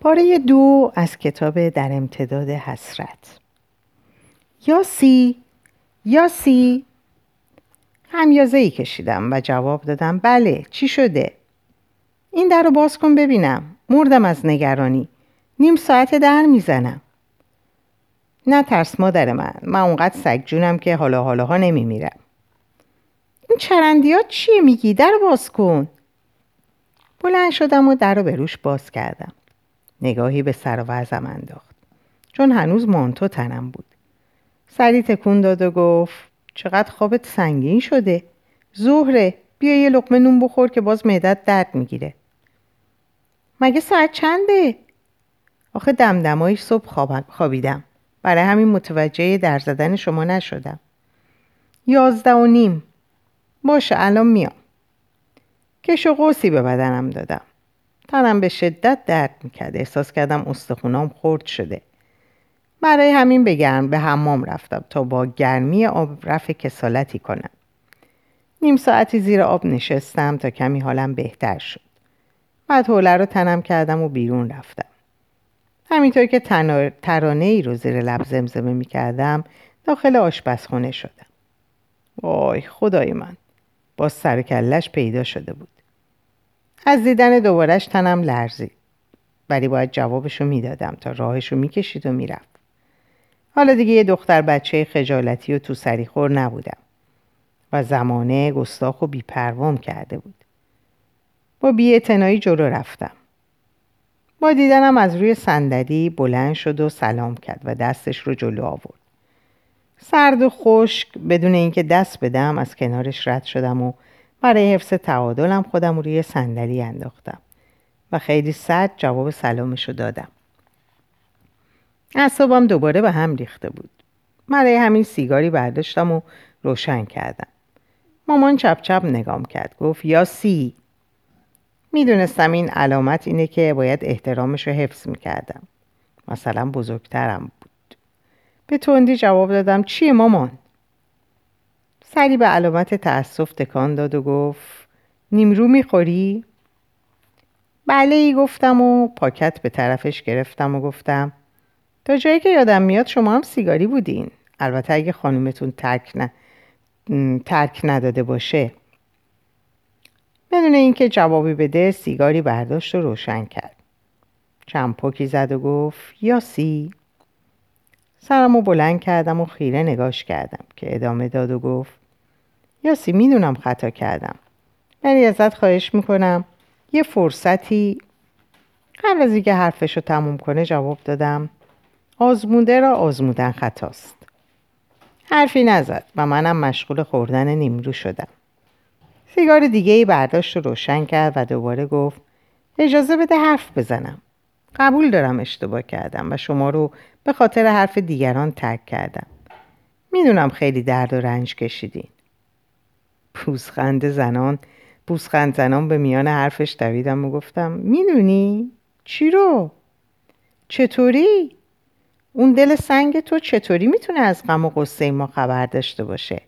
پاره دو از کتاب در امتداد حسرت. یاسی یاسی همیازه ای کشیدم و جواب دادم بله چی شده؟ این در رو باز کن ببینم. مردم از نگرانی. نیم ساعت در می‌زنم. نه ترس مادر من من اونقدر سگ جونم که حالا حالاها نمیمیرم. این چرندیات چیه میگی؟ در باز کن. بلند شدم و در رو به روش باز کردم. نگاهی به سر و انداخت. چون هنوز مانتو تنم بود. سری تکون داد و گفت چقدر خوابت سنگین شده. زهره بیا یه لقمه نون بخور که باز معدت درد می‌گیره. مگه ساعت چنده؟ آخه دمدمایی صبح خوابیدم. برای همین متوجه در زدن شما نشدم. یازده و نیم. باشه الان میام. کش و قوسی به بدنم دادم. تنم به شدت درد می‌کرد. احساس کردم استخونام خرد شده. برای همین بگرم به حمام رفتم تا با گرمی آب رفع کسالتی کنم. نیم ساعتی زیر آب نشستم تا کمی حالم بهتر شد. بعد حوله رو تنم کردم و بیرون رفتم. همینطور که ترانه ای رو زیر لب زمزمه می کردم داخل آشپزخونه شدم. وای خدای من با سر کلش پیدا شده بود. از دیدن دوبارش تنم لرزید ولی باید جوابشو می‌دادم تا راهشو می‌کشید و می‌رفت. حالا دیگه یه دختر بچه خجالتی و تو سریخور نبودم و زمانه گستاخ و بیپروام کرده بود. با بیاعتنایی جلو رفتم. با دیدنم از روی صندلی بلند شد و سلام کرد و دستش رو جلو آورد. سرد و خشک بدون اینکه دست بدم از کنارش رد شدم و برای حفظ تعادلم خودم رو روی صندلی انداختم و خیلی سرد جواب سلامش رو دادم. اعصابم دوباره به هم ریخته بود. برای همین سیگاری برداشتم و روشن کردم. مامان چپ چپ نگام کرد گفت یا سی. می‌دونستم این علامت اینه که باید احترامش رو حفظ می‌کردم. مثلا بزرگترم بود. به تندی جواب دادم چیه مامان؟ سری به علامت تأسف تکان داد و گفت نیمرو می‌خوری؟ بله ای گفتم و پاکت به طرفش گرفتم و گفتم تا جایی که یادم میاد شما هم سیگاری بودین. البته اگه خانومتون ترک, نه... ترک نداده باشه. بدون اینکه جوابی بده سیگاری برداشت و روشن کرد. چند پاکی زد و گفت یاسی؟ سرم رو بلند کردم و خیره نگاش کردم که ادامه داد و گفت یاسی می‌دونم خطا کردم ولی ازت خواهش می‌کنم یه فرصتی قبل از اینکه حرفش رو تموم کنه جواب دادم. آزموده را آزمودن خطاست. حرفی نزد و منم مشغول خوردن نیمرو شدم. سیگار دیگه ای برداشت و روشن کرد و دوباره گفت اجازه بده حرف بزنم. قبول دارم اشتباه کردم و شما رو به خاطر حرف دیگران ترک کردم می‌دونم خیلی درد و رنج کشیدین پوزخند زنان پوزخند زنان به میان حرفش دویدم و گفتم می‌دونی؟ چی رو؟ چطوری؟ اون دل سنگ تو چطوری می‌تونه از غم و غصه ما خبر داشته باشه؟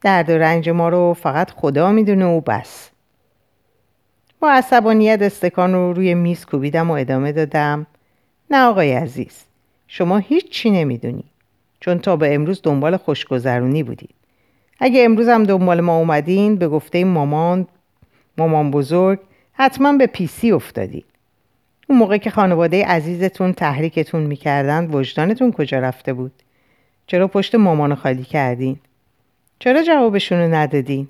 درد و رنج ما رو فقط خدا می‌دونه و بس با عصبانیت استکان رو روی میز کوبیدم و ادامه دادم. نه آقای عزیز شما هیچ چی نمی‌دونی چون تا به امروز دنبال خوشگذرونی بودید. اگه امروز هم دنبال ما اومدین به گفته مامان مامان بزرگ حتما به پیسی افتادید. اون موقع که خانواده عزیزتون تحریکتون می‌کردن وجدانتون کجا رفته بود؟ چرا پشت مامان خالی کردین؟ چرا جوابشون رو ندادین؟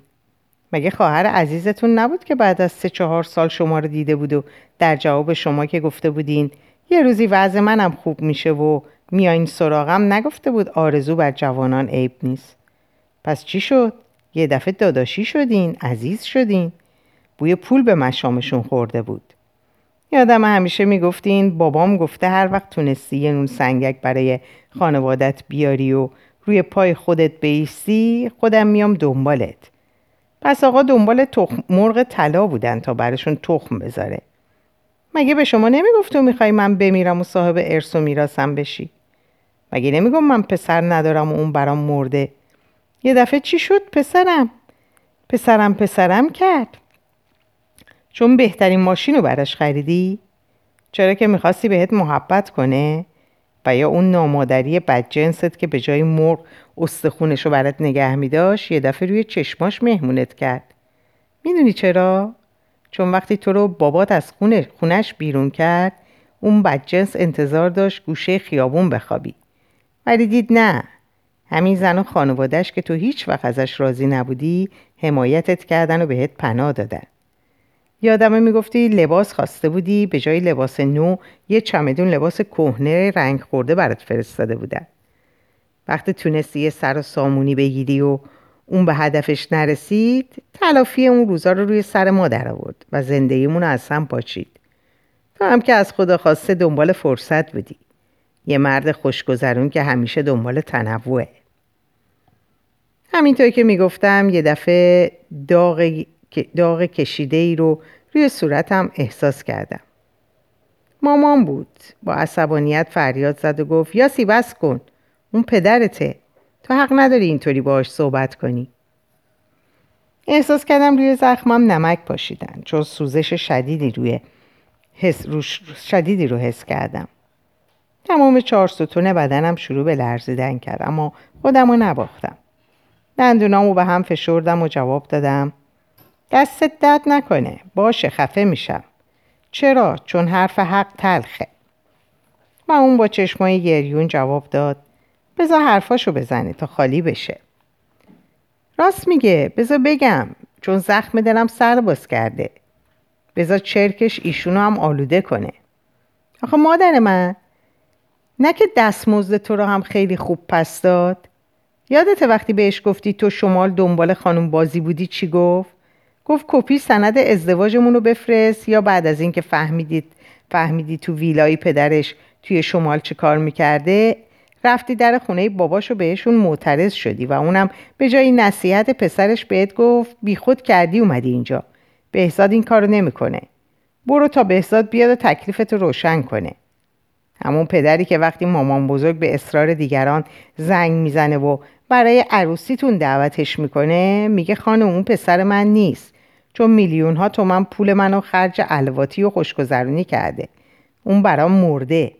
مگه خواهر عزیزتون نبود که بعد از سه چهار سال شما رو دیده بود و در جواب شما که گفته بودین یه روزی وضع منم خوب میشه و میایین سراغم نگفته بود آرزو بر جوانان عیب نیست. پس چی شد؟ یه دفعه داداشی شدین عزیز شدین. بوی پول به مشامشون خورده بود. یادم همیشه می‌گفتین بابام گفته هر وقت تونستی یه نون سنگک برای خانوادت بیاری و روی پای خودت بیستی خودم میام دنبالت. پس آقا دنبال تخم مرغ طلا بودن تا برشون تخم بذاره. مگه به شما نمی‌گفت می‌خوای من بمیرم و صاحب ارث و میراثم بشی؟ مگه نمیگم من پسر ندارم و اون برام مرده؟ یه دفعه چی شد پسرم؟ پسرم پسرم کرد. چون بهترین ماشین رو براش خریدی؟ چرا که می‌خواستی بهت محبت کنه؟ و یا اون نامادری بدجنست که به جای مرغ استخونش رو برات نگه میداشت یه دفعه روی چشماش مهمونت کرد. می‌دونی چرا؟ چون وقتی تو رو بابات از خونه خونش بیرون کرد اون بدجنس انتظار داشت گوشه خیابون بخوابی. ولی دید نه. همین زن و خانوادش که تو هیچ وقت ازش راضی نبودی حمایتت کردن و بهت پناه دادن. یادمه می‌گفتی لباس خواسته بودی به جای لباس نو یه چمدون لباس کهنه رنگ خورده برات فرستاده بودن. وقتی تونستی یه سر و سامونی بگیری و اون به هدفش نرسید تلافی اون روزا رو روی سر ما در آورد و زندگیمون رو از هم پاچید. تو هم که از خدا خواسته دنبال فرصت بودی. یه مرد خوشگذرون که همیشه دنبال تنوعه. همینطور که می‌گفتم یه دفعه داغ, داغ کشیده ای رو روی صورتم احساس کردم. مامان بود با عصبانیت فریاد زد و گفت یاسی بس کن اون پدرته تو حق نداری اینطوری باهاش صحبت کنی. احساس کردم روی زخمم نمک پاشیدن چون سوزش شدیدی روی حس روش شدیدی رو حس کردم. تمام چهار ستون بدنم شروع به لرزیدن کرد اما خودم رو نباختم. دندونامو به هم فشردم و جواب دادم دستت درد نکنه. باشه خفه میشم. چرا؟ چون حرف حق تلخه. و اون با چشمای گریون جواب داد. بذار حرفاشو بزنه تا خالی بشه. راست میگه. بذار بگم. چون زخم دلم سر باز کرده. بذار چرکش ایشونو هم آلوده کنه. آخه مادر من نه که دستمزد تو رو هم خیلی خوب پس داد. یادت وقتی بهش گفتی تو شمال دنبال خانم بازی بودی چی گفت؟ گفت کپی سند ازدواجمون رو بفرست یا بعد از اینکه فهمیدید فهمیدی تو ویلای پدرش توی شمال چه کار می‌کرده رفتی در خونه باباشو بهشون معترض شدی و اونم به جای نصیحت پسرش بهت گفت بیخود کردی اومدی اینجا. بهزاد این کارو نمی‌کنه. برو تا بهزاد بیاد و تکلیفتو روشن کنه. همون پدری که وقتی مامان بزرگ به اصرار دیگران زنگ می‌زنه و برای عروسیتون دعوتش می‌کنه میگه خانم اون پسر من نیست. چون میلیون ها تومن پول منو خرج الواتی و خوشگذرونی کرده. اون برام مرده.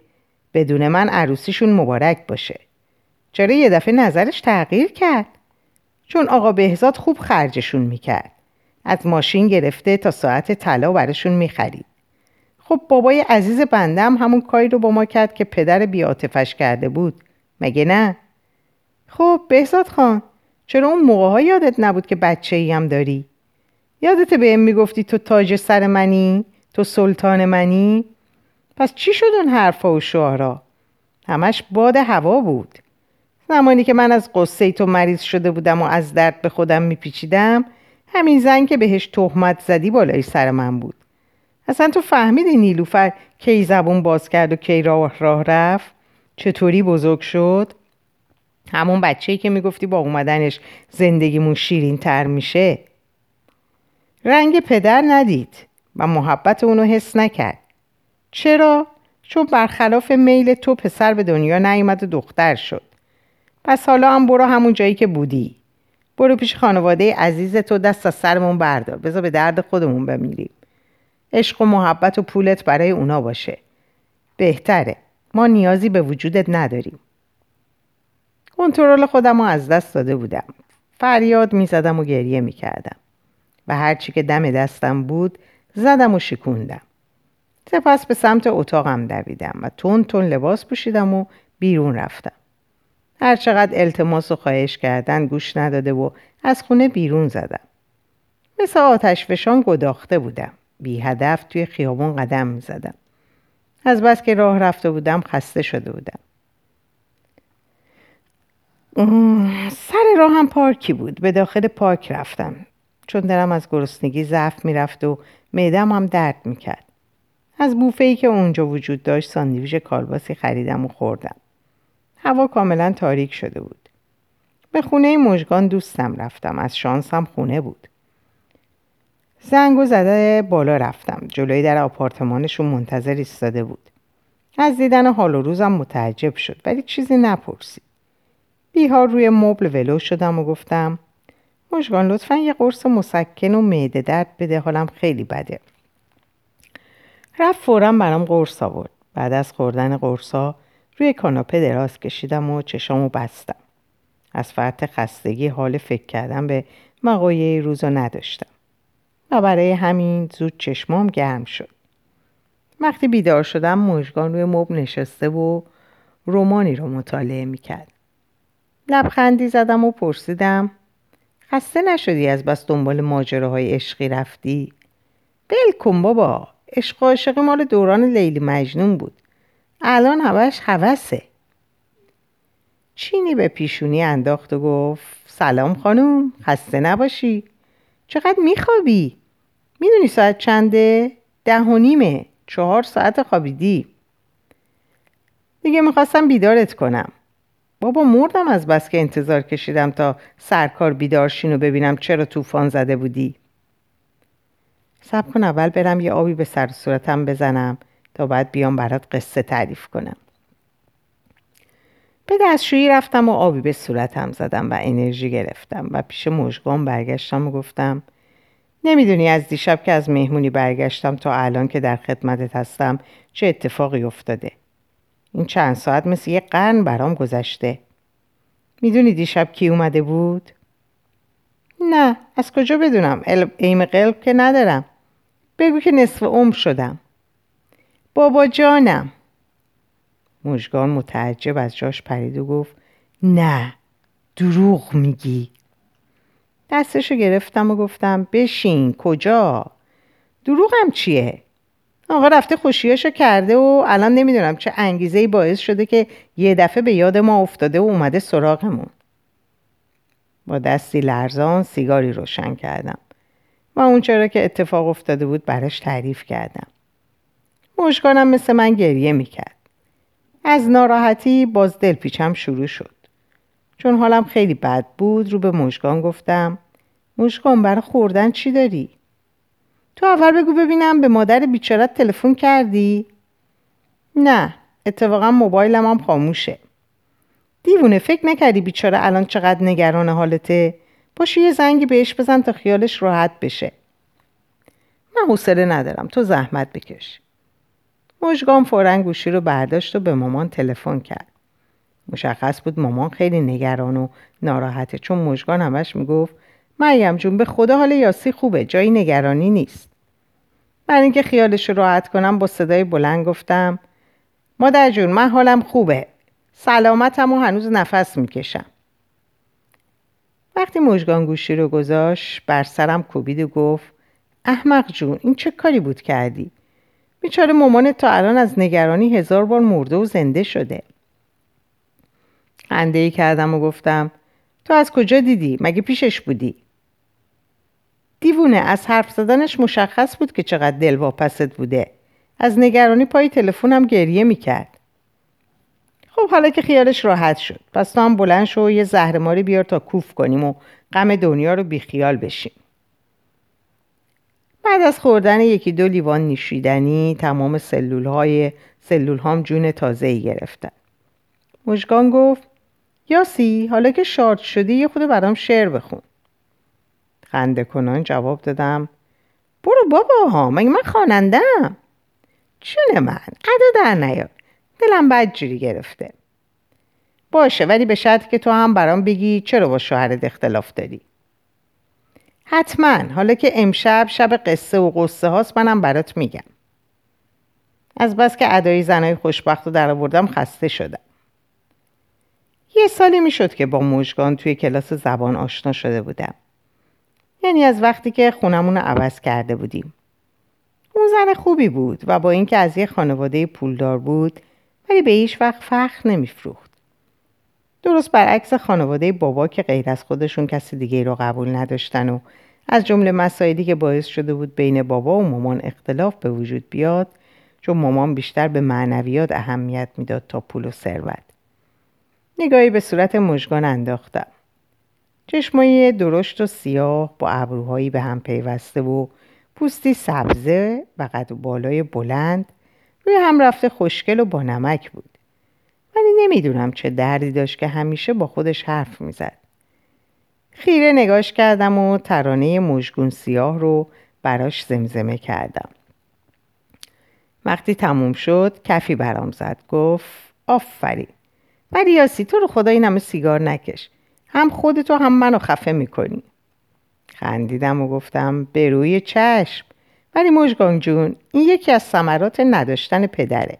بدون من عروسیشون مبارک باشه. چرا یه دفعه نظرش تغییر کرد؟ چون آقا بهزاد خوب خرجشون می‌کرد. از ماشین گرفته تا ساعت طلا برشون می‌خرید. خب بابای عزیز بندم همون کاری رو با ما کرد که پدر بیاتفش کرده بود. مگه نه؟ خب بهزاد خان چرا اون موقع ها یادت نبود که بچه ای هم داری؟ یادت به می‌گفتی تو تاج سر منی؟ تو سلطان منی؟ پس چی شد اون حرفا و شعارا؟ همش باد هوا بود. زمانی که من از قصه تو مریض شده بودم و از درد به خودم میپیچیدم همین زن که بهش تهمت زدی بالای سر من بود. اصلا تو فهمیدی نیلوفر کی زبون باز کرد و کی راه راه رفت؟ چطوری بزرگ شد؟ همون بچه ای که می‌گفتی با اومدنش زندگیمون شیرین تر میشه؟ رنگ پدر ندید و محبت اونو حس نکرد. چرا؟ چون برخلاف میل تو پسر به دنیا نیومد و دختر شد. پس حالا هم برو همون جایی که بودی. برو پیش خانواده عزیز تو دست از سرمون بردار. بذار به درد خودمون بمیریم. عشق و محبت و پولت برای اونا باشه. بهتره. ما نیازی به وجودت نداریم. کنترل خودم رو از دست داده بودم. فریاد می‌زدم و گریه می‌کردم. و هرچی که دم دستم بود زدم و شکوندم. سپس به سمت اتاقم دویدم و تون تون لباس پوشیدم و بیرون رفتم. هرچقدر التماس و خواهش کردن گوش نداده و از خونه بیرون زدم. مثل آتش فشان گداخته بودم. بی هدف توی خیابون قدم می زدم. از بس که راه رفته بودم خسته شده بودم. سر راه هم پارکی بود. به داخل پارک رفتم. چون دلم از گرسنگی ضعف می‌رفت و معدم هم درد می‌کرد. از بوفه ای که اونجا وجود داشت ساندویچ کالباسی خریدم و خوردم. هوا کاملا تاریک شده بود. به خونه مژگان دوستم رفتم. از شانسم خونه بود. زنگ و زده بالا رفتم. جلوی در آپارتمانشون منتظر ایستاده بود. از دیدن حال و روزم متعجب شد ولی چیزی نپرسید. بیهار روی مبل ولو شدم و گفتم مشگان لطفا یه قرص مسکن و معده درد بده حالم خیلی بده. رفت فورا برام قرص آورد. بعد از خوردن قرصا روی کاناپه دراز کشیدم و چشامو بستم. از فرط خستگی حال فکر کردن به مقایع روزا نداشتم. و برای همین زود چشمام گرم شد. وقتی بیدار شدم مژگان روی مب نشسته و رومانی رو مطالعه می‌کرد. لبخندی زدم و پرسیدم خسته نشدی از بس دنبال ماجراهای عشقی رفتی؟ بل کن بابا عشق عاشقی مال دوران لیلی مجنون بود. الان همش هوسه چینی به پیشونی انداخت و گفت سلام خانم خسته نباشی. چقدر میخوابی؟ می‌دونی ساعت چنده؟ ده و نیمه. چهار ساعت خوابیدی. دیگه می‌خواستم بیدارت کنم. بابا مردم از بس که انتظار کشیدم تا سرکار بیدارشین و ببینم چرا طوفان زده بودی. سب کن اول برم یه آبی به سر صورتم بزنم تا بعد بیام برات قصه تعریف کنم. به دستشویی رفتم و آبی به صورتم زدم و انرژی گرفتم و پیش مژگان برگشتم و گفتم نمی‌دونی از دیشب که از مهمونی برگشتم تا الان که در خدمتت هستم چه اتفاقی افتاده. این چند ساعت مثل یه قرن برام گذشته. می‌دونی دیشب کی اومده بود؟ نه از کجا بدونم؟ ایم قلب که ندارم. بگو که نصف عمر شدم. بابا جانم. مژگان متعجب از جاش پرید و گفت نه دروغ میگی. دستشو گرفتم و گفتم بشین کجا؟ دروغم چیه؟ آقا رفته خوشیاشو کرده و الان نمی‌دونم چه انگیزه ای باعث شده که یه دفعه به یاد ما افتاده و اومده سراغمون. با دستی لرزان سیگاری روشن کردم. و اون چرا که اتفاق افتاده بود براش تعریف کردم. مشکانم مثل من گریه می‌کرد. از ناراحتی باز دل پیچم شروع شد. چون حالم خیلی بد بود رو به مشکان گفتم مشکان برای خوردن چی داری؟ تو اول بگو ببینم به مادر بیچارت تلفن کردی؟ نه اتفاقا موبایلم هم خاموشه. دیوونه فکر نکردی بیچاره الان چقدر نگران حالته؟ باشی یه زنگی بهش بزن تا خیالش راحت بشه. من حوصله ندارم تو زحمت بکش. مژگان فورا گوشی رو برداشت و به مامان تلفن کرد. مشخص بود مامان خیلی نگران و ناراحته چون مژگان همش می‌گفت مریم جون به خدا حال یاسی خوبه جایی نگرانی نیست. برای اینکه خیالش رو راحت کنم با صدای بلند گفتم مادر جون من حالم خوبه. سلامتم و هنوز نفس می‌کشم. وقتی مژگان گوشی رو گذاشت بر سرم کوبید و گفت احمق جون این چه کاری بود کردی؟ بیچاره مامانت تا الان از نگرانی هزار بار مرده و زنده شده. خنده کردم و گفتم تو از کجا دیدی؟ مگه پیشش بودی؟ دیوونه از حرف زدنش مشخص بود که چقدر دلواپست بوده. از نگرانی پای تلفنم گریه می‌کرد. خب حالا که خیالش راحت شد. پس تو هم بلند شو و یه زهرماری بیار تا کوف کنیم و غم دنیا رو بیخیال بشیم. بعد از خوردن یکی دو لیوان نیشیدنی تمام سلول های سلول هام جون تازه ای گرفتن. مژگان گفت یاسی حالا که شارت شدی یه خود برام شعر بخون. خنده کنان جواب دادم برو بابا ها مگه من خوانندم چون من ادا در نیار دلم بد جوری گرفته. باشه ولی به شرطی که تو هم برام بگی چرا با شوهرت اختلاف داری. حتما حالا که امشب شب قصه و قصه هاست منم برات میگم. از بس که ادای زنای خوشبخت رو در آوردم خسته شدم. یه سالی می‌شد که با مژگان توی کلاس زبان آشنا شده بودم. یعنی از وقتی که خونمون رو عوض کرده بودیم. اون زن خوبی بود و با اینکه از یه خانواده پولدار بود ولی به هیچ وقت فخر نمیفروخت. درست برعکس خانواده بابا که غیر از خودشون کسی دیگه رو قبول نداشتن و از جمله مسائلی که باعث شده بود بین بابا و مامان اختلاف به وجود بیاد چون مامان بیشتر به معنویات اهمیت می‌داد تا پول و ثروت. نگاهی به صورت مژگان انداختم. چشمایی درشت و سیاه با ابروهایی به هم پیوسته و پوستی سبزه و قد و بالای بلند روی هم رفته خوشگل و با نمک بود. ولی نمی‌دونم چه دردی داشت که همیشه با خودش حرف می‌زد. خیره نگاش کردم و ترانه مژگون سیاه رو براش زمزمه کردم. وقتی تموم شد کفی برام زد گفت آفرین. ولی یاسی تو رو خدا این سیگار نکش. هم خودتو هم منو خفه می‌کنی. خندیدم و گفتم به روی چشم. ولی مجگان جون این یکی از ثمرات نداشتن پدره.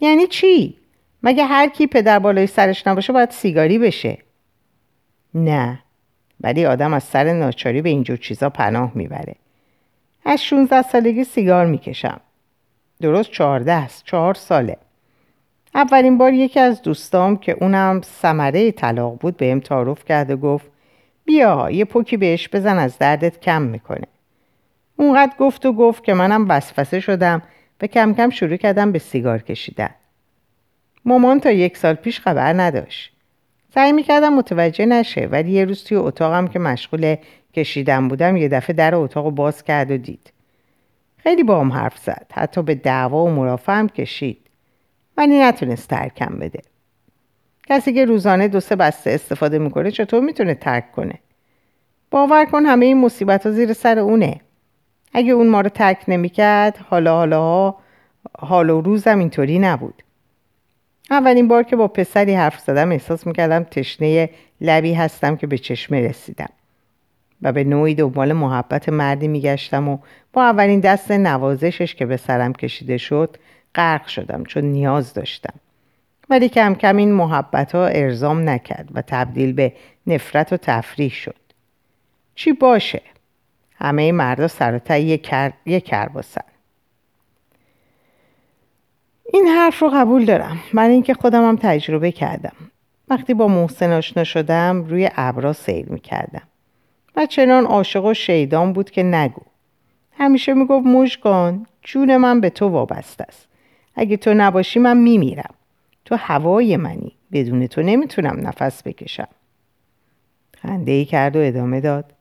یعنی چی؟ مگه هر کی پدر بالای سرش نباشه باید سیگاری بشه؟ نه. ولی آدم از سر ناچاری به اینجور چیزا پناه می‌بره. از 16 سالگی سیگار می‌کشم. درست چهارده است چهار ساله. اولین بار یکی از دوستام که اونم سمره طلاق بود بهم تعارف کرد و گفت بیا یه پوکی بهش بزن از دردت کم می‌کنه. اونقدر گفت و گفت که منم وسوسه شدم و کم کم شروع کردم به سیگار کشیدن. مامان تا یک سال پیش خبر نداشت. سعی می‌کردم متوجه نشه ولی یه روز توی اتاقم که مشغول کشیدم بودم یه دفعه در اتاق باز کرد و دید. خیلی با هم حرف زد حتی به دعوا و مرافع هم کشید. ولی نتونست ترکم بده. کسی که روزانه دو سه بسته استفاده می‌کنه چطور می‌تونه ترک کنه؟ باور کن همه این مصیبت ها زیر سر اونه. اگه اون ما رو ترک نمی‌کرد حالا حالا حال و روزم اینطوری نبود. اولین بار که با پسری حرف زدم احساس می‌کردم تشنه لبی هستم که به چشمه رسیدم و به نوعی دنبال محبت مردی میگشتم و با اولین دست نوازشش که به سرم کشیده شد غرق شدم چون نیاز داشتم. ولی کم کم این محبت ها ارزام نکرد و تبدیل به نفرت و تفریح شد. چی باشه؟ همه مردا سر یک کر... یک این حرف رو قبول دارم. من اینکه خودم هم تجربه کردم. وقتی با محسن آشنا شدم روی ابرا سیر می‌کردم. و چنان عاشق و شیدان بود که نگو. همیشه می‌گفت مشکان جون من به تو وابسته است. اگه تو نباشی من میمیرم. تو هوای منی. بدون تو نمی‌تونم نفس بکشم. خنده ای کرد و ادامه داد.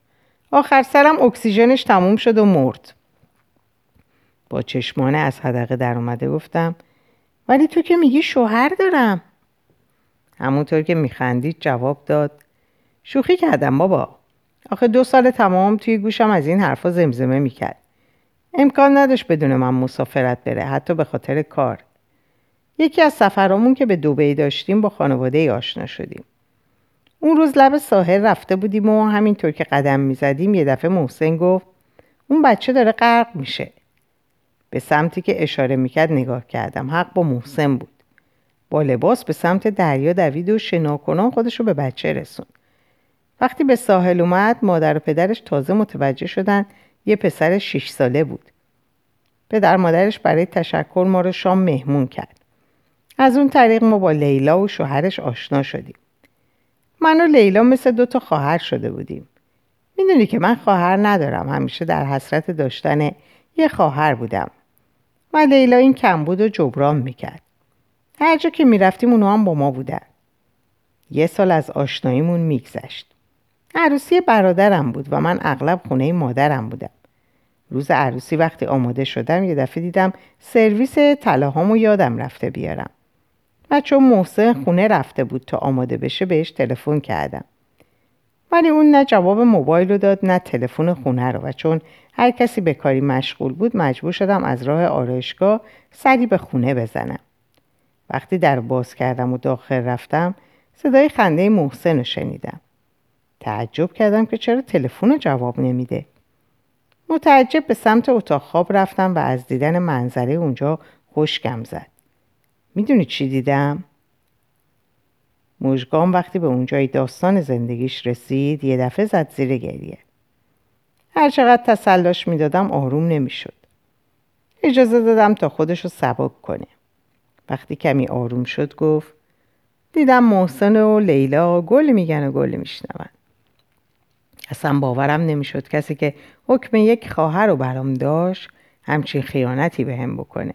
آخر سرم اکسیژنش تموم شد و مرد. با چشمانه از حدقه در اومده گفتم ولی تو که میگی شوهر دارم. همونطور که میخندید جواب داد شوخی کردم بابا. آخه دو سال تمام توی گوشم از این حرفا زمزمه می‌کرد. امکان نداشت بدون من مسافرت بره حتی به خاطر کار. یکی از سفرامون که به دوبهی داشتیم با خانواده آشنا شدیم. اون روز لب ساحل رفته بودیم و همینطور که قدم می‌زدیم یه دفعه محسن گفت اون بچه داره غرق میشه. به سمتی که اشاره می‌کرد نگاه کردم. حق با محسن بود. با لباس به سمت دریا دوید و شناکنان خودش رو به بچه رسون وقتی به ساحل اومد مادر و پدرش تازه متوجه شدن یه پسر شیش ساله بود. پدر مادرش برای تشکر ما رو شام مهمون کرد. از اون طریق ما با لیلا و شوهرش آشنا شدیم. من و لیلا مثل دو تا خواهر شده بودیم. می‌دونی که من خواهر ندارم همیشه در حسرت داشتن یه خواهر بودم. و لیلا این کم بود و جبران می‌کرد. هر جا که می‌رفتیم اونو هم با ما بودن. یه سال از آشناییمون میگذشت. عروسی برادرم بود و من اغلب خونه مادرم بودم. روز عروسی وقتی آماده شدم یه دفعه دیدم سرویس طلاهامو یادم رفته بیارم. و چون محسن خونه رفته بود تا آماده بشه بهش تلفن کردم. ولی اون نه جواب موبایل رو داد نه تلفن خونه رو و چون هر کسی به کاری مشغول بود مجبور شدم از راه آرایشگاه سری به خونه بزنم. وقتی در باز کردم و داخل رفتم صدای خنده محسن رو شنیدم. تعجب کردم که چرا تلفن جواب نمیده. متعجب به سمت اتاق خواب رفتم و از دیدن منظره اونجا خوشگم زد. می‌دونی چی دیدم؟ مژگان وقتی به اونجای داستان زندگیش رسید یه دفعه زد زیر گریه. هر چقدر تسلاش می‌دادم آروم نمی‌شد. اجازه دادم تا خودش رو سبک کنه. وقتی کمی آروم شد گفت دیدم محسن و لیلا گل میگن و گل میشنون. اصلا باورم نمی‌شد کسی که حکم یک خواهر رو برام داشت همچین خیانتی به هم بکنه.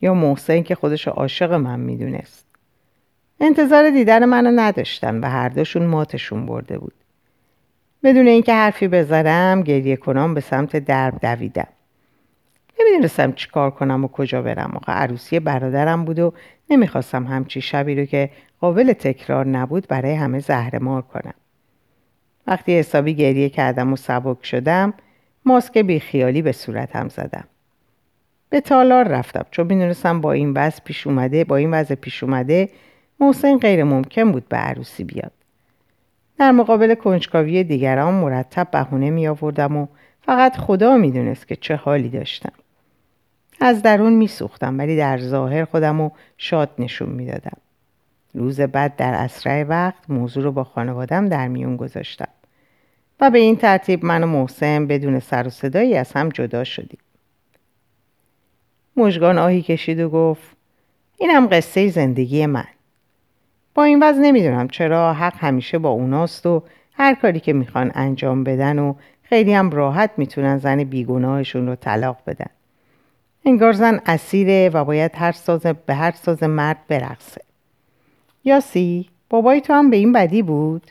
یا محسن که خودش عاشق من می‌دونست. انتظار دیدن منو نداشتن و هر دوشون ماتشون برده بود. بدون اینکه حرفی بزنم گریه کنم به سمت درب دویدم. نمی‌دونستم چی کار کنم و کجا برم. آقا عروسی برادرم بود و نمی‌خواستم همچی شبی رو که قابل تکرار نبود برای همه زهرمار کنم. وقتی حسابی گریه کردم و سبک شدم ماسک بیخیالی به صورتم زدم. به تالار رفتم. چون می‌دونستم با این وضع پیش اومده با این وضع پیش اومده محسن غیر ممکن بود به عروسی بیاد. در مقابل کنجکاوی دیگران مرتب بهونه می آوردم و فقط خدا می‌دونست که چه حالی داشتم. از درون میسوختم ولی در ظاهر خودم رو شاد نشون می‌دادم. روز بعد در اسرع وقت موضوع رو با خانوادم در میون گذاشتم. و به این ترتیب من و محسن بدون سر و صدایی از هم جدا شدیم. مژگان آهی کشید و گفت اینم قصه زندگی من. با این وضع نمی‌دونم چرا حق همیشه با اوناست و هر کاری که می‌خوان انجام بدن و خیلی هم راحت می‌تونن زن بیگناهشون رو طلاق بدن. انگار زن اسیره و باید هر ساز به هر ساز مرد برقصه. یاسی بابای تو هم به این بدی بود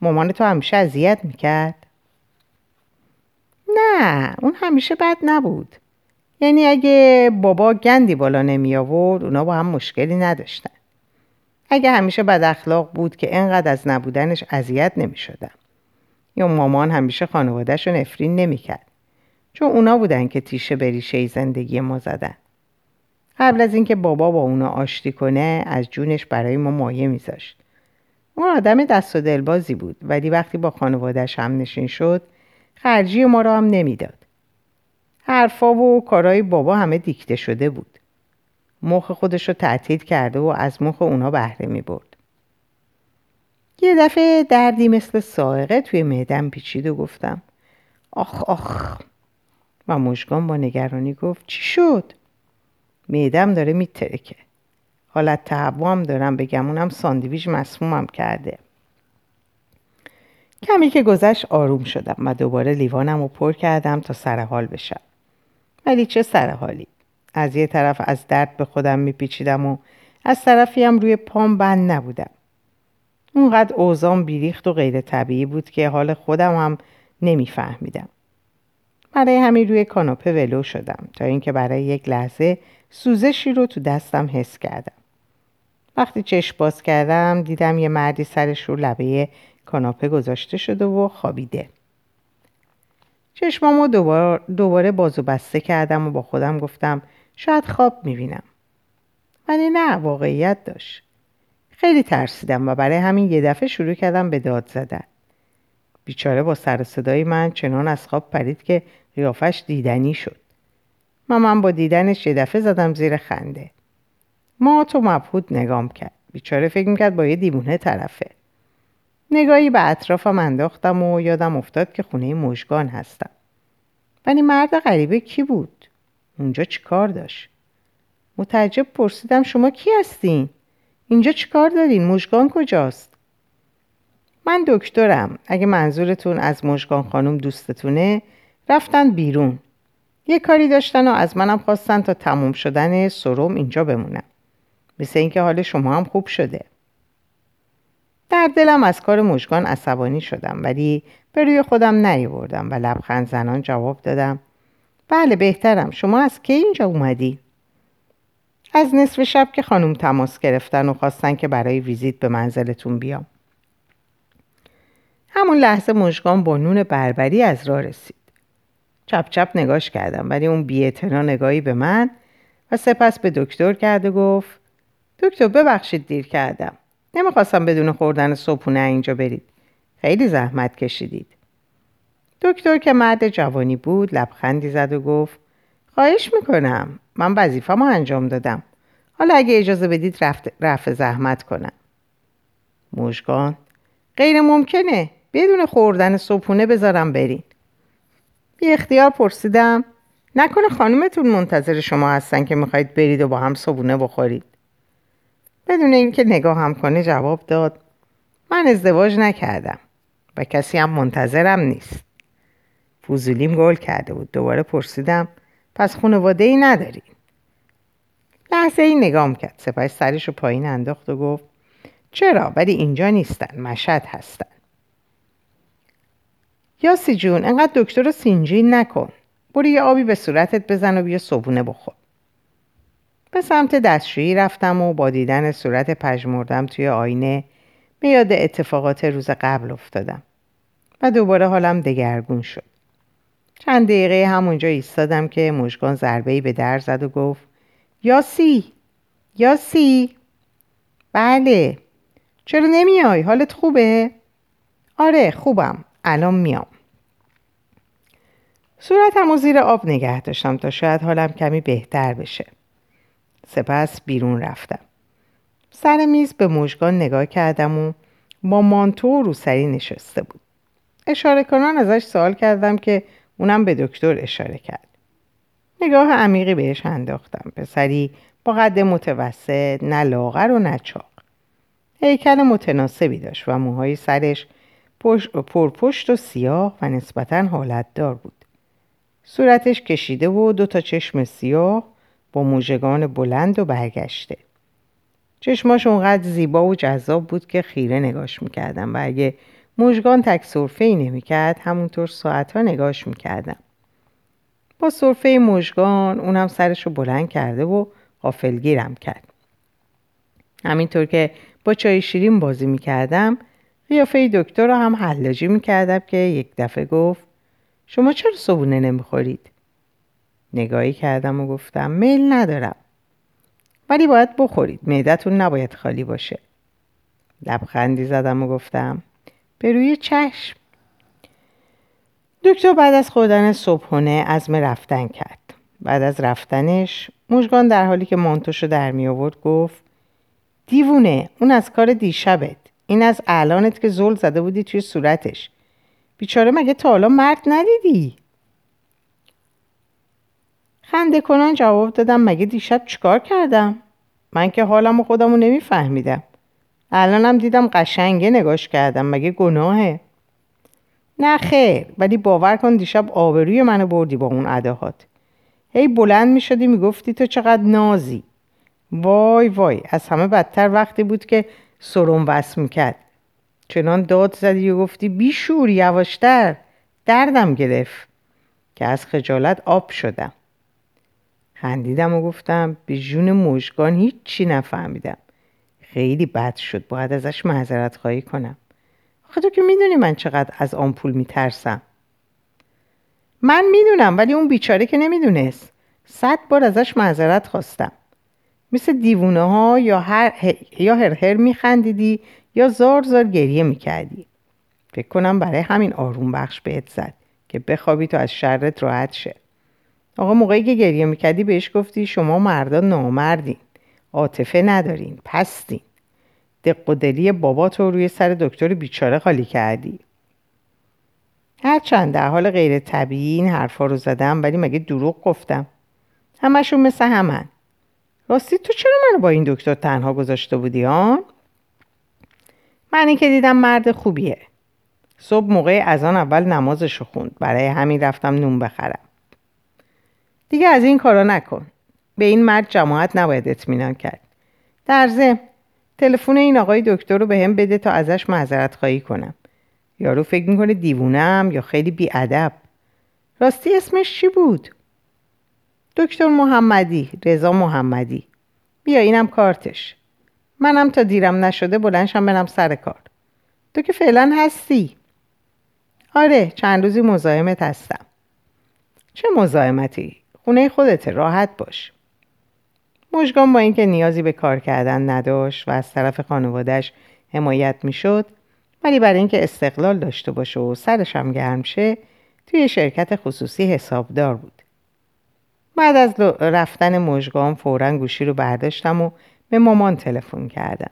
مامان تو همیشه اذیت می‌کرد نه اون همیشه بد نبود یعنی اگه بابا گندی بالا نمی آورد اونا با هم مشکلی نداشتن اگه همیشه بد اخلاق بود که انقدر از نبودنش اذیت نمی شدم. یا مامان همیشه خانوادهش رو نفرین نمی کرد. چون اونا بودن که تیشه بریشه زندگی ما زدن. قبل از اینکه بابا با اونا آشتی کنه از جونش برای ما مایه میذاشت. اون آدم دست و دلبازی بود ولی وقتی با خانوادهش هم نشین شد خرجی ما را هم نمی‌داد. حرفا و کارهای بابا همه دیکته شده بود. مخ خودش رو تعطیل کرده و از مخ اونا بهره می برد. یه دفعه دردی مثل سائقه توی معدم پیچید و گفتم آخ آخ و مشگان با نگرانی گفت چی شد؟ معدم داره میترکه. حالت تهوام دارم بگم اونم ساندویچ مسمومم کرده. کمی که گذشت آروم شدم و دوباره لیوانم رو پر کردم تا سرحال بشم. ولی چه سرحالی از یه طرف از درد به خودم میپیچیدم و از طرفی هم روی پام بند نبودم. اونقدر اوزام بیریخت و غیر طبیعی بود که حال خودم هم نمیفهمیدم. برای همین روی کاناپه ولو شدم تا اینکه برای یک لحظه سوزشی رو تو دستم حس کردم. وقتی چشم باز کردم دیدم یه مردی سرش رو لبه کاناپه گذاشته شده و خوابیده. چشمامو دوباره, دوباره بازو بسته کردم و با خودم گفتم شاید خواب می‌بینم. ولی نه واقعیت داشت. خیلی ترسیدم و برای همین یه دفعه شروع کردم به داد زدن. بیچاره با سر صدای من چنان از خواب پرید که قیافش دیدنی شد. من با دیدنش یه دفعه زدم زیر خنده. ما تو مبهود نگام کرد. بیچاره فکر می‌کرد با یه دیوونه طرفه. نگاهی به اطرافم انداختم و یادم افتاد که خونه مژگان هستم. ولی مرد غریبه کی بود؟ اونجا چیکار داشت؟ متعجب پرسیدم شما کی هستین؟ اینجا چیکار دارین؟ مژگان کجاست؟ من دکترم. اگه منظورتون از مژگان خانم دوستتونه رفتن بیرون. یه کاری داشتن و از منم خواستن تا تموم شدن سروم اینجا بمونم. مثل اینکه حال شما هم خوب شده. در دلم از کار مژگان عصبانی شدم ولی به روی خودم نیاوردم و لبخند زنان جواب دادم. بله بهترم. شما از کی اینجا اومدی؟ از نصف شب که خانم تماس گرفتن و خواستن که برای ویزیت به منزلتون بیام. همون لحظه مژگان با نون بربری از راه رسید. چپ چپ نگاش کردم ولی اون بیعتنا نگاهی به من و سپس به دکتر کرد و گفت دکتر ببخشید دیر کردم. نمی‌خواستم بدون خوردن صبحونه اینجا برید. خیلی زحمت کشیدید. دکتر که مرد جوانی بود لبخندی زد و گفت خواهش می‌کنم. من وظیفه‌مو انجام دادم. حالا اگه اجازه بدید رفع زحمت کنم. مشگان غیر ممکنه. بدون خوردن صبحونه بذارم برین. بی اختیار پرسیدم. نکنه خانومتون منتظر شما هستن که می‌خواید برید و با هم صبحونه بخورید. بدون اینکه نگاه هم کنه جواب داد. من ازدواج نکردم و کسی هم منتظرم نیست. فوزولیم گل کرده بود. دوباره پرسیدم پس خانواده ای نداری؟ لحظه ای نگام کرد. سپس سرش رو پایین انداخت و گفت چرا؟ ولی اینجا نیستن. مشهد هستن. یاسی جون انقدر دکتر رو سینجین نکن. برو یه آبی به صورتت بزن و بیا صبونه بخور. به سمت دستشویی رفتم و با دیدن صورت پژمردم توی آینه به یاد اتفاقات روز قبل افتادم و دوباره حالم دگرگون شد. چند دقیقه همونجا ایستادم که مشگان ضربه به در زد و گفت یاسی یاسی بله. چرا نمیای؟ حالت خوبه؟ آره خوبم. الان میام. صورتم و زیر آب نگه داشتم تا شاید حالم کمی بهتر بشه. سپس بیرون رفتم. سر میز به مژگان نگاه کردم و با مانتو و روسری نشسته بود. اشاره کنان ازش سوال کردم که اونم به دکتر اشاره کرد. نگاه عمیقی بهش انداختم. پسری با قد متوسط نه لاغر و نه چاق. هیکل متناسبی داشت و موهای سرش پرپشت و سیاه و نسبتا حالتدار بود. صورتش کشیده و دو تا چشم سیاه با موژگان بلند و برگشته. چشماش اونقدر زیبا و جذاب بود که خیره نگاش می‌کردم و اگه مژگان تک صرفه ای نمی‌کرد همونطور ساعتها نگاش می‌کردم. با صرفه مژگان اونم سرش رو بلند کرده و غافلگیرم کرد. همینطور که با چای شیرین بازی می‌کردم قیافه دکتر رو هم حلاجی می‌کردم که یک دفعه گفت شما چرا صبونه نمی‌خورید؟ نگاهی کردم و گفتم میل ندارم. ولی باید بخورید معدتون نباید خالی باشه. لبخندی زدم و گفتم به روی چشم. دکتر بعد از خوردن صبحونه عزم رفتن کرد. بعد از رفتنش مژگان در حالی که مانتوشو در می آورد گفت دیوونه اون از کار دیشبت. این از الانت که زل زده بودی توی صورتش. بیچاره مگه تا حالا مرد ندیدی؟ خنده کنان جواب دادم مگه دیشب چیکار کردم؟ من که حالم و خودمو نمیفهمیدم. الانم دیدم قشنگه نگاش کردم مگه گناهه؟ نه خیر ولی باور کن دیشب آبروی منو بردی با اون اداهات. هی بلند می شدی می گفتی تو چقدر نازی. وای وای از همه بدتر وقتی بود که سرم وصل می‌کرد. چنان داد زدی و گفتی بیشور یواشتر. دردم گرفت که از خجالت آب شدم. خندیدم و گفتم به جون مژگان هیچی نفهمیدم. خیلی بد شد باید ازش معذرت خواهی کنم. آخه که می‌دونی من چقدر از آمپول میترسم. من می‌دونم ولی اون بیچاره که نمی‌دونست. صد بار ازش معذرت خواستم. مثل دیوونه ها یا هر, یا هر هر میخندیدی یا زار زار گریه می‌کردی. فکر کنم برای همین آروم بخش بهت زد که بخوابی تو از شرت راحت شه. آقا موقعی که گریه می‌کردی بهش گفتی شما مردا نامردین عاطفه ندارین پستین. دق و دلی بابا تو روی سر دکتر بیچاره خالی کردی. هرچند در حال غیر طبیعی این حرفا رو زدم ولی مگه دروغ گفتم؟ همشون مثل همن. راستی تو چرا منو با این دکتر تنها گذاشته بودی آن؟ منی که دیدم مرد خوبیه. صبح موقع از آن اول نمازشو خوند. برای همین رفتم نون بخرم. دیگه از این کارا نکن. به این مرد جماعت نباید اطمینان کرد. در ضمن تلفن این آقای دکتر رو به هم بده تا ازش معذرت خواهی کنم. یارو فکر می‌کنه دیوونم یا خیلی بیادب. راستی اسمش چی بود؟ دکتر محمدی رضا محمدی. بیا اینم کارتش. منم تا دیرم نشده بلنشم برم سر کار. تو که فعلا هستی. آره چند روزی مزاحمت هستم. چه مزاحمتی؟ خونه خودت راحت باش. مشگان با اینکه نیازی به کار کردن نداشت و از طرف خانوادهش حمایت می‌شد ولی برای اینکه استقلال داشته باشه و سرش هم گرم شه توی شرکت خصوصی حسابدار بود. بعد از رفتن مژگان فورا گوشی رو برداشتم و به مامان تلفن کردم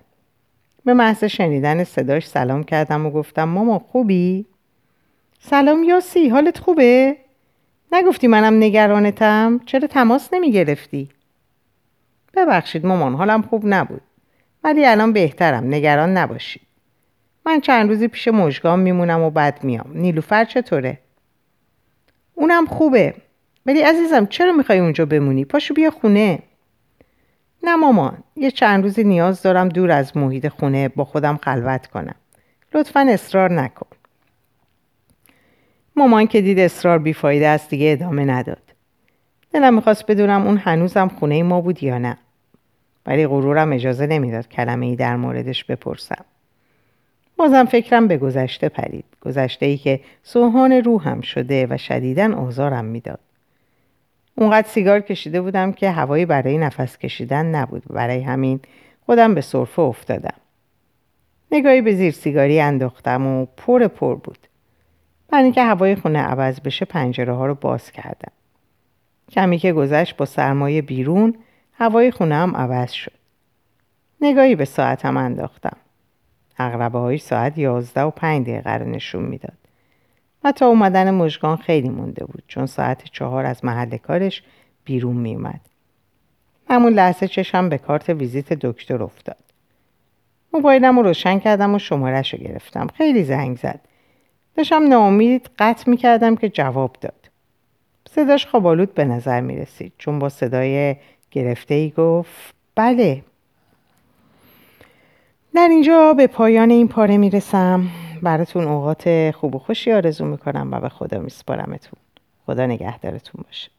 به محض شنیدن صداش سلام کردم و گفتم ماما خوبی؟ سلام یاسی حالت خوبه؟ نگفتی منم نگرانتم؟ چرا تماس نمی گرفتی؟ ببخشید مامان حالم خوب نبود ولی الان بهترم نگران نباشید من چند روزی پیش مژگان میمونم و بعد میام نیلوفر چطوره؟ اونم خوبه ولی عزیزم چرا می‌خوای اونجا بمونی؟ پاشو بیا خونه. نه مامان یه چند روزی نیاز دارم دور از محیط خونه با خودم خلوت کنم. لطفا اصرار نکن. مامان که دید اصرار بیفایده است دیگه ادامه نداد. دلم می‌خواست بدونم اون هنوزم خونه ما بود یا نه. ولی غرورم اجازه نمی‌داد کلمه ای در موردش بپرسم. بازم فکرم به گذشته پرید. گذشته ای که سوهان روحم شده و شدیدن آزارم می‌داد. اونقدر سیگار کشیده بودم که هوایی برای نفس کشیدن نبود. برای همین خودم به صرفه افتادم. نگاهی به زیر سیگاری انداختم و پر پر بود. برای اینکه هوای خونه عوض بشه پنجره ها رو باز کردم. کمی که گذشت با سرمایه بیرون هوای خونه هم عوض شد. نگاهی به ساعتم انداختم. اقربه های ساعت یازده و پنج دقیقه رو نشون می‌داد. تا اومدن مژگان خیلی مونده بود چون ساعت چهار از محل کارش بیرون میومد همون لحظه چشم به کارت ویزیت دکتر افتاد. موبایلم رو روشن کردم و شمارش رو گرفتم. خیلی زنگ زد. داشتم ناامید قطع می‌کردم که جواب داد. صداش خوابالود به نظر می رسید چون با صدای گرفته ای گفت بله. در اینجا به پایان این پاره می‌رسم. براتون اوقات خوب و خوشی آرزو می‌کنم و به خدا میسپارمتون. خدا نگهدارتون باشه.